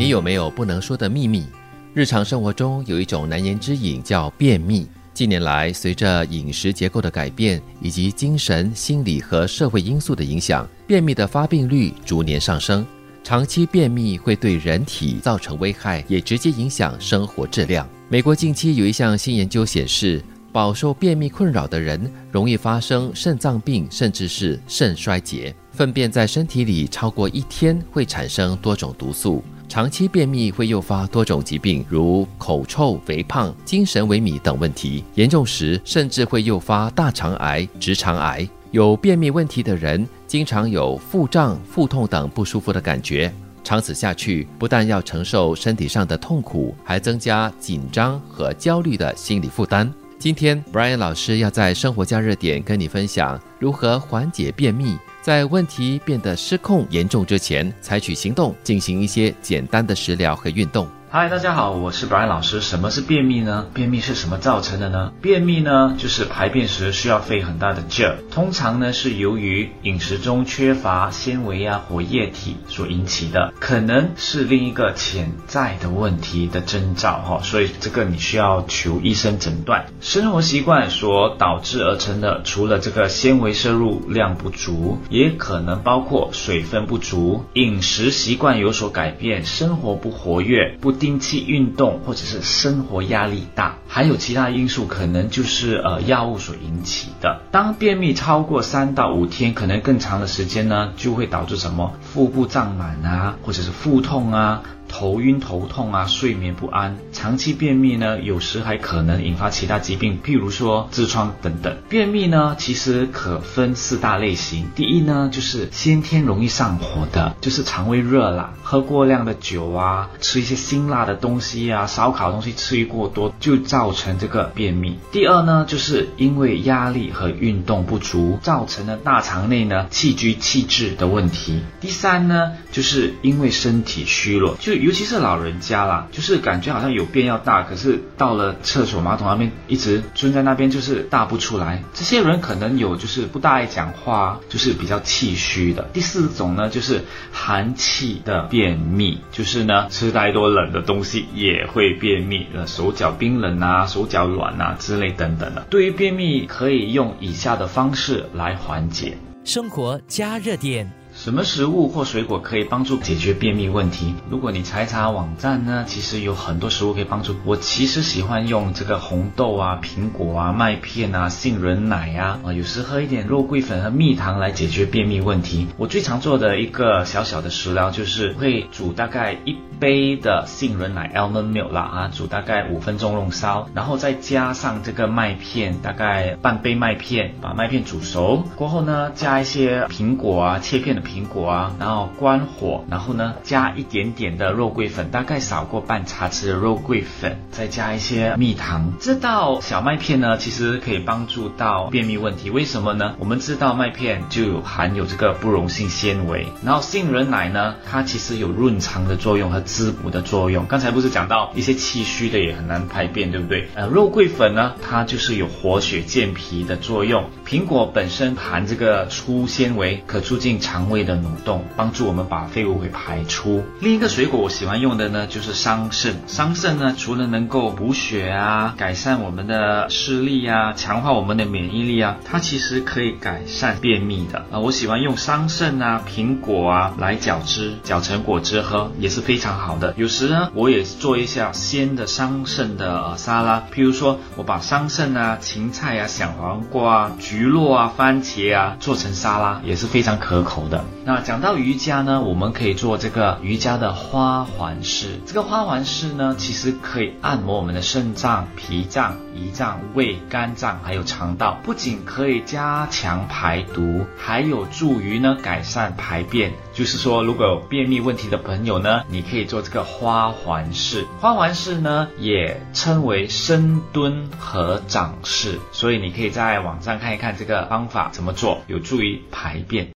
你有没有不能说的秘密？日常生活中有一种难言之隐叫便秘。近年来，随着饮食结构的改变以及精神、心理和社会因素的影响，便秘的发病率逐年上升。长期便秘会对人体造成危害，也直接影响生活质量。美国近期有一项新研究显示，饱受便秘困扰的人容易发生肾脏病，甚至是肾衰竭。粪便在身体里超过一天会产生多种毒素。长期便秘会诱发多种疾病，如口臭、肥胖、精神萎靡等问题。严重时，甚至会诱发大肠癌、直肠癌。有便秘问题的人，经常有腹胀、腹痛等不舒服的感觉。长此下去，不但要承受身体上的痛苦，还增加紧张和焦虑的心理负担。今天，Brian 老师要在生活加热点跟你分享如何缓解便秘。在问题变得失控严重之前，采取行动，进行一些简单的食疗和运动。嗨，大家好，我是 Brian 老师。什么是便秘呢？便秘是什么造成的呢？便秘呢，就是排便时需要费很大的劲儿，通常呢是由于饮食中缺乏纤维啊或液体所引起的，可能是另一个潜在的问题的征兆哈。所以这个你需要求医生诊断。生活习惯所导致而成的，除了这个纤维摄入量不足，也可能包括水分不足、饮食习惯有所改变、生活不活跃不。定期运动或者是生活压力大，还有其他因素，可能就是呃药物所引起的。当便秘超过三到五天，可能更长的时间呢，就会导致什么腹部胀满啊，或者是腹痛啊。头晕头痛啊，睡眠不安，长期便秘呢，有时还可能引发其他疾病，譬如说痔疮等等。便秘呢，其实可分四大类型。第一呢，就是先天容易上火的，就是肠胃热啦，喝过量的酒啊，吃一些辛辣的东西啊，烧烤东西吃过多，就造成这个便秘。第二呢，就是因为压力和运动不足，造成了大肠内呢气居气滞的问题。第三呢，就是因为身体虚弱，就尤其是老人家啦，就是感觉好像有便要大，可是到了厕所马桶那边一直蹲在那边，就是大不出来。这些人可能有就是不大爱讲话，就是比较气虚的。第四种呢，就是寒气的便秘，就是呢吃太多冷的东西也会便秘，呃手脚冰冷啊，手脚软啊之类等等的。对于便秘，可以用以下的方式来缓解。生活加热点。什么食物或水果可以帮助解决便秘问题？如果你查一查网站呢，其实有很多食物可以帮助。我其实喜欢用这个红豆啊、苹果啊、麦片啊、杏仁奶呀，啊，有时喝一点肉桂粉和蜜糖来解决便秘问题。我最常做的一个小小的食疗就是会煮大概一杯的杏仁奶 （almond milk） 啦，啊，煮大概五分钟弄烧，然后再加上这个麦片，大概半杯麦片，把麦片煮熟过后呢，加一些苹果啊，切片的。苹果啊，然后关火，然后呢加一点点的肉桂粉，大概少过半茶匙的肉桂粉，再加一些蜜糖。这道小麦片呢，其实可以帮助到便秘问题。为什么呢？我们知道麦片就有含有这个不溶性纤维，然后杏仁奶呢，它其实有润肠的作用和滋补的作用。刚才不是讲到一些气虚的也很难排便，对不对？呃，肉桂粉呢，它就是有活血健脾的作用。苹果本身含这个粗纤维，可促进肠胃。的蠕动，帮助我们把废物给排出。另一个水果我喜欢用的呢，就是桑葚。桑葚呢，除了能够补血啊，改善我们的视力啊，强化我们的免疫力啊，它其实可以改善便秘的啊。我喜欢用桑葚啊、苹果啊来搅汁，搅成果汁喝，也是非常好的。有时呢，我也做一下鲜的桑葚的沙拉，譬如说我把桑葚啊、芹菜啊、小黄瓜啊、橘络啊、番茄啊做成沙拉，也是非常可口的。那讲到瑜伽呢，我们可以做这个瑜伽的花环式。这个花环式呢，其实可以按摩我们的肾脏、脾脏、胰脏、胃、肝脏，还有肠道。不仅可以加强排毒，还有助于呢改善排便。就是说，如果有便秘问题的朋友呢，你可以做这个花环式。花环式呢，也称为深蹲和掌式。所以你可以在网上看一看这个方法怎么做，有助于排便。